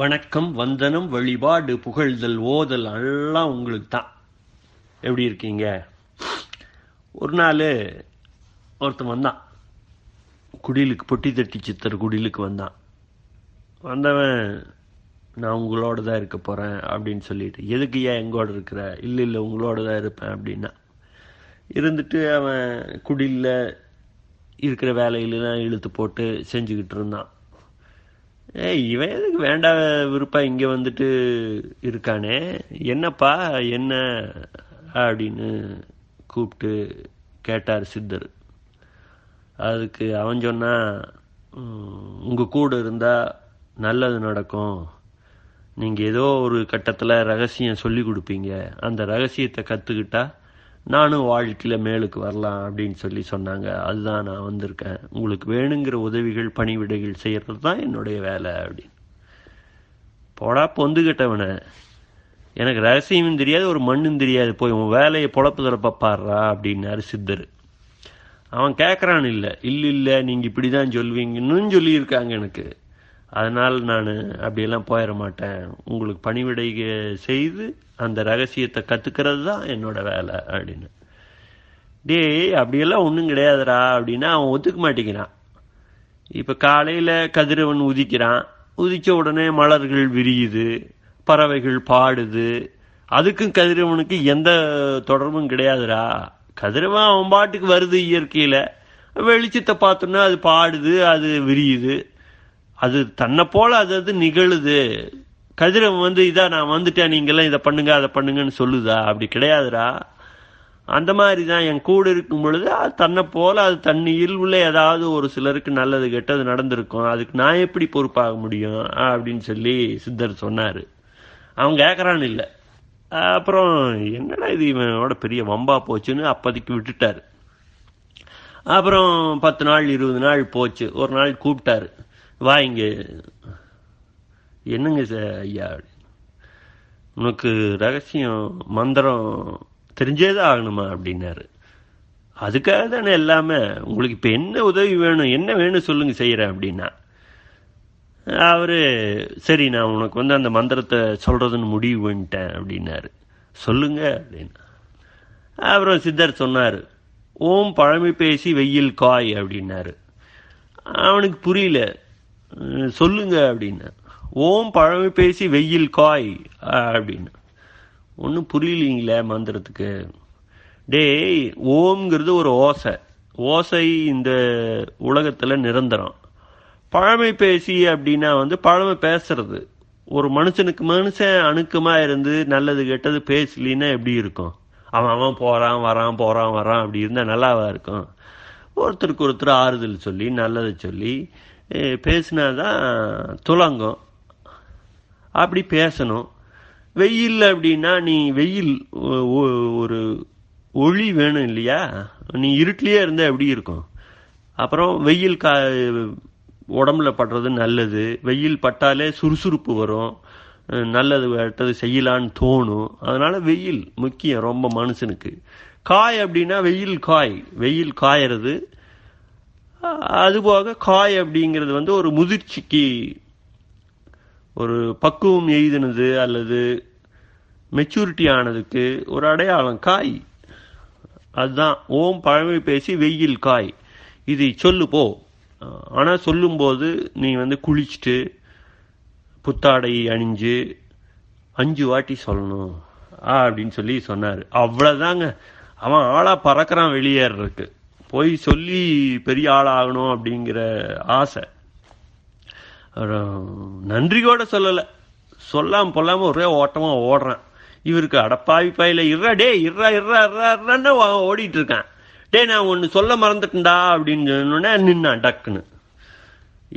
வணக்கம் வந்தனம் வழிபாடு புகழ்தல் ஓதல் எல்லாம் உங்களுக்கு தான். எப்படி இருக்கீங்க? ஒரு நாள் ஒருத்தன் வந்தான். குடிலுக்கு பொட்டி தட்டி சித்தர் குடிலுக்கு வந்தான். வந்தவன் நான் உங்களோட தான் இருக்க போகிறேன் அப்படின்னு சொல்லிட்டு எதுக்கு ஏன் எங்கோட இருக்கிற? இல்லை இல்லை உங்களோட தான் இருப்பேன் அப்படின்னா. இருந்துட்டு அவன் குடிலில் இருக்கிற வேலையிலாம் இழுத்து போட்டு செஞ்சுக்கிட்டு இருந்தான். ஏய் இவன் எதுக்கு வேண்டா விருப்பா இங்கே வந்துட்டு இருக்கானே? என்னப்பா என்ன அப்படின்னு கூப்பிட்டு கேட்டார் சித்தர். அதுக்கு அவன் சொன்னா உங்கள் கூட இருந்தால் நல்லது நடக்கும். நீங்கள் ஏதோ ஒரு கட்டத்தில் ரகசியம் சொல்லி கொடுப்பீங்க. அந்த ரகசியத்தை கத்துக்கிட்டா நானும் வாழ்க்கையில் மேலுக்கு வரலாம் அப்படின்னு சொல்லி சொன்னாங்க. அதுதான் நான் வந்திருக்கேன். உங்களுக்கு வேணுங்கிற உதவிகள் பணிவிடைகள் செய்கிறது தான் என்னுடைய வேலை அப்படின்னு. போடா பொந்துக்கிட்டவனை எனக்கு ரகசியமும் தெரியாது ஒரு மண்ணும் தெரியாது. போய் உன் வேலையை பொழப்பு தரப்ப பாடுறா அப்படின்னாரு சித்தர். அவன் கேட்குறான் இல்லை இல்லை இல்லை நீங்கள் இப்படி தான் சொல்வீங்கன்னு சொல்லியிருக்காங்க எனக்கு. அதனால் நான் அப்படியெல்லாம் போயிட மாட்டேன். உங்களுக்கு பணிவிடை செய்து அந்த ரகசியத்தை கற்றுக்கிறது தான் என்னோட வேலை அப்படின்னு. டேய் அப்படியெல்லாம் ஒன்றும் கிடையாதுடா அப்படின்னா அவன் ஒத்துக்க மாட்டேங்கிறான். இப்போ காலையில் கதிரவன் உதிக்கிறான். உதித்த உடனே மலர்கள் விரியுது பறவைகள் பாடுது. அதுக்கும் கதிரவனுக்கு எந்த தொடர்பும் கிடையாதுடா. கதிரவன் அவன் பாட்டுக்கு வருது இயற்கையில். வெளிச்சத்தை பார்த்தோன்னா அது பாடுது அது விரியுது. அது தன்னை போல அது அது நிகழுது. கதிரவன் வந்து இதா நான் வந்துட்டேன் நீங்கெல்லாம் இதை பண்ணுங்க அதை பண்ணுங்கன்னு சொல்லுதா? அப்படி கிடையாதுடா. அந்த மாதிரி தான் என் கூட இருக்கும் பொழுது அது தன்னை போல அது தண்ணியில் உள்ள ஏதாவது ஒரு சிலருக்கு நல்லது கெட்டது நடந்திருக்கும். அதுக்கு நான் எப்படி பொறுப்பாக முடியும் அப்படின்னு சொல்லி சித்தர் சொன்னார். அவன் கேட்குறான்னு இல்லை. அப்புறம் என்னடா இது இவனோட பெரிய வம்பா போச்சுன்னு அப்போதைக்கு விட்டுட்டாரு. அப்புறம் பத்து நாள் இருபது நாள் போச்சு. ஒரு நாள் கூப்பிட்டாரு. வா இங்கே. என்னங்க சார் ஐயா உனக்கு ரகசியம் மந்திரம் தெரிஞ்சே தான் ஆகணுமா அப்படின்னாரு. அதுக்காக தானே எல்லாமே. உங்களுக்கு இப்போ என்ன உதவி வேணும் என்ன வேணும் சொல்லுங்க செய்கிறேன் அப்படின்னா. அவர் சரி நான் உனக்கு வந்து அந்த மந்திரத்தை சொல்கிறதுன்னு முடிவு பண்ணிட்டேன் அப்படின்னாரு. சொல்லுங்க அப்படின்னா. அப்புறம் சித்தர் சொன்னார் ஓம் பழமை பேசி வெயில் காய் அப்படின்னாரு. அவனுக்கு புரியல. சொல்லுங்க அப்படின்னா. ஓம் பழமை பேசி வெயில் காய் அப்படின்னு. ஒன்றும் புரியலீங்களே மந்திரத்துக்கு. டேய் ஓம்ங்கிறது ஒரு ஓசை. ஓசை இந்த உலகத்தில் நிரந்தரம். பழமை பேசி அப்படின்னா வந்து பழமை பேசுறது. ஒரு மனுஷனுக்கு மனுஷன் அணுக்கமாக இருந்து நல்லது கெட்டது பேசலின்னா எப்படி இருக்கும்? அவன் அவன் போகிறான் வரான் போகிறான் வரான் அப்படி இருந்தால் நல்லாவா இருக்கும்? ஒருத்தருக்கு ஒருத்தர் ஆறுதல் சொல்லி நல்லதை சொல்லி பேசினாதான் துலங்கம். அப்படி பேசணும். வெயில் அப்படின்னா நீ வெயில் ஒரு ஒளி வேணும் இல்லையா? நீ இருட்டிலேயே இருந்தால் எப்படி இருக்கும்? அப்புறம் வெயில் கா உடம்புல படுறது நல்லது. வெயில் பட்டாலே சுறுசுறுப்பு வரும். நல்லது வெட்டது செய்யலான்னு தோணும். அதனால வெயில் முக்கியம் ரொம்ப மனுஷனுக்கு. காய் அப்படின்னா வெயில் காய். வெயில் காயறது அதுபோக காய் அப்படிங்கிறது வந்து ஒரு முதிர்ச்சிக்கு ஒரு பக்குவம் எய்தினது அல்லது மெச்சூரிட்டி ஆனதுக்கு ஒரு அடையாளம் காய். அதுதான் ஓம் பழமை பேசி வெயில் காய். இதை சொல்லு போ. ஆனால் சொல்லும்போது நீ வந்து குளிச்சுட்டு புத்தாடை அணிஞ்சு அஞ்சு வாட்டி சொல்லணும். அப்படின்னு சொல்லி சொன்னார். அவ்வளோதாங்க அவன் ஆளாக பறக்கிறான் வெளியேறதுக்கு. போய் சொல்லி பெரிய ஆளாகணும் அப்படிங்கிற ஆசை. நன்றியோட சொல்லலை. சொல்லாமல் பொல்லாமல் ஒரே ஓட்டமாக ஓடுறான். இவருக்கு அடப்பாவி பாயில இறா டே இர்றா இர்றா இறா இறான்னு ஓடிட்டு இருக்கான் டே நான் ஒன்று சொல்ல மறந்துட்டேன்டா அப்படின்னு சொன்னோன்னே நின்னான் டக்குன்னு.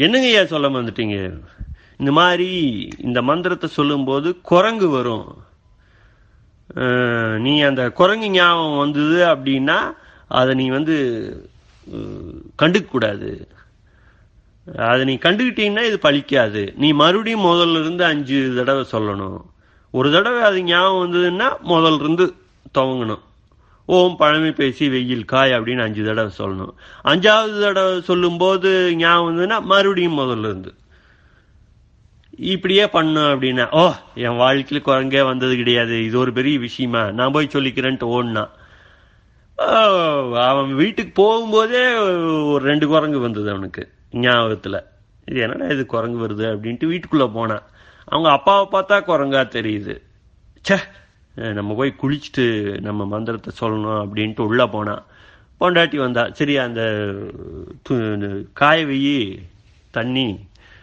என்னங்க ஏன் சொல்ல மறந்துட்டீங்க? இந்த மாதிரி இந்த மந்திரத்தை சொல்லும்போது குரங்கு வரும். நீ அந்த குரங்கு ஞாபகம் வந்தது அப்படின்னா அதை நீ வந்து கண்டுக்க கூடாது அதை நீ கண்டுகிட்டீங்கன்னா இது பழிக்காது. நீ மறுபடியும் முதல்ல இருந்து அஞ்சு தடவை சொல்லணும். ஒரு தடவை அது ஞாபகம் வந்ததுன்னா முதல்ல இருந்து துவங்கணும். ஓம் பழமை பேசி வெயில் காய் அப்படின்னு அஞ்சு தடவை சொல்லணும். அஞ்சாவது தடவை சொல்லும்போது ஞாபகம் வந்ததுன்னா மறுபடியும் முதல்ல இருந்து இப்படியே பண்ணும் அப்படின்னா ஓ என் வாழ்க்கையில் குரங்கே வந்தது கிடையாது. இது ஒரு பெரிய விஷயமா? நான் போய் சொல்லிக்கிறேன்ட்டு ஓடனா. அவன் வீட்டுக்கு போகும்போதே ஒரு ரெண்டு குரங்கு வந்தது அவனுக்கு ஞாபகத்தில். இது என்னடா இது குரங்கு வருது அப்படின்ட்டு வீட்டுக்குள்ளே போனான். அவங்க அப்பாவை பார்த்தா குரங்கா தெரியுது. சே நம்ம போய் குளிச்சுட்டு நம்ம மந்திரத்தை சொல்லணும் அப்படின்ட்டு உள்ளே போனான். பொண்டாட்டி வந்தா சரி அந்த காய வெயி தண்ணி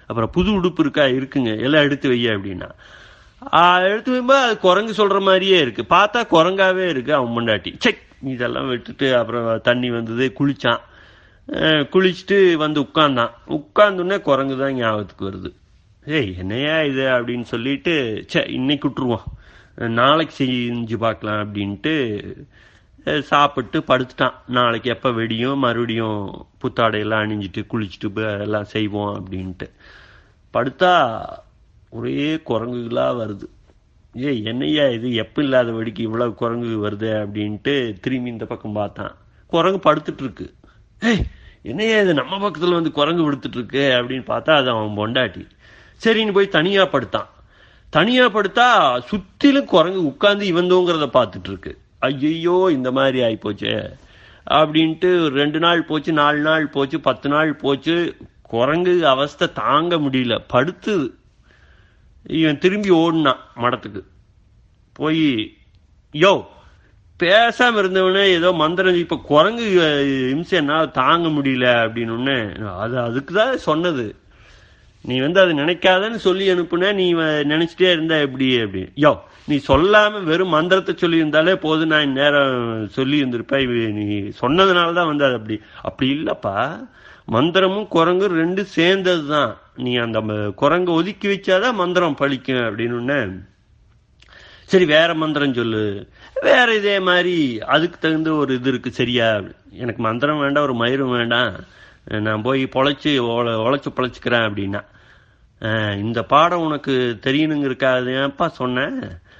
அப்புறம் புது உடுப்பு இருக்கா இருக்குங்க எல்லாம் எடுத்து வைய அப்படின்னா. எடுத்து வைக்கும்போது அது குரங்கு சொல்கிற மாதிரியே இருக்குது பார்த்தா குரங்காவே இருக்குது அவன் முண்டாட்டி செக் இதெல்லாம் விட்டுட்டு அப்புறம் தண்ணி வந்தது குளித்தான் குளிச்சுட்டு வந்து உட்கார்ந்தான். உட்கார்ந்தோடனே குரங்கு தான் ஞாபகத்துக்கு வருது. ஏய் என்னையா இது? அப்படின்னு சொல்லிட்டு சே இன்னைக்கு விட்டுருவோம். நாளைக்கு செஞ்சு பார்க்கலாம் அப்படின்ட்டு சாப்பிட்டு படுத்துட்டான். நாளைக்கு எப்போ வெடியும் மறுபடியும் புத்தாடையெல்லாம் அணிஞ்சிட்டு குளிச்சுட்டு எல்லாம் செய்வோம் அப்படின்ட்டு. படுத்தா ஒரே குரங்குகளாக வருது. ஏ என்னையா இது? எப்போ இல்லாத வடிக்கு இவ்வளோ குரங்கு வருது அப்படின்ட்டு திரும்பி இந்த பக்கம் பார்த்தான். குரங்கு படுத்துட்ருக்கு ஏய் என்னையா இது? நம்ம பக்கத்தில் வந்து குரங்கு விடுத்துட்ருக்கு அப்படின்னு பார்த்தா அது அவன் பொண்டாட்டி. சரின்னு போய் தனியாக படுத்தான். தனியாக படுத்தா சுத்திலும் குரங்கு உட்காந்து இவந்தோங்கிறத பார்த்துட்ருக்கு ஐயோ இந்த மாதிரி ஆகிப்போச்சே அப்படின்ட்டு ரெண்டு நாள் போச்சு நாலு நாள் போச்சு பத்து நாள் போச்சு. குரங்கு அவஸ்தை தாங்க முடியல. படுத்து இவன் திரும்பி ஓடினான் மடத்துக்கு. போய் யோ பேசாம இருந்தவனே ஏதோ மந்திரம் இப்ப குரங்கு இம்சை என்னால் தாங்க முடியல அப்படின்னு அது அதுக்கு தான் சொன்னது. நீ வந்து அது நினைக்காதன்னு சொல்லி அனுப்புன நீ நினைச்சிட்டே இருந்தா எப்படி? அப்படி யோ நீ சொல்லாம வெறும் மந்திரத்தை சொல்லி இருந்தாலே போதும் நான் நேரம் சொல்லி இருந்திருப்பேன். நீ சொன்னதுனால தான் வந்து அது அப்படி. அப்படி இல்லப்பா. மந்திரமும் குரங்கும் ரெண்டு சேர்ந்தது தான் நீ அந்த குரங்கை ஒதுக்கி வச்சாதான் மந்திரம் பழிக்கும் அப்படின்னு சரி வேற மந்திரம் சொல்லு. வேற இதே மாதிரி அதுக்கு தகுந்த ஒரு இது இருக்கு சரியா? எனக்கு மந்திரம் வேண்டாம் ஒரு மயிரும் வேண்டாம். நான் போய் பொழைச்சி உழைச்சி பொழைச்சிக்கிறேன் அப்படின்னா. இந்த பாடம் உனக்கு தெரியணுங்கிறக்காது ஏன்ப்பா சொன்னேன்.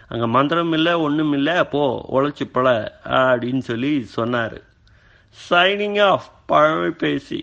அங்கே மந்திரம் இல்லை ஒன்றும் இல்லை போ உழைச்சி பழ அப்படின்னு சொல்லி சொன்னார். சைனிங் ஆஃப் பழமை பேசி.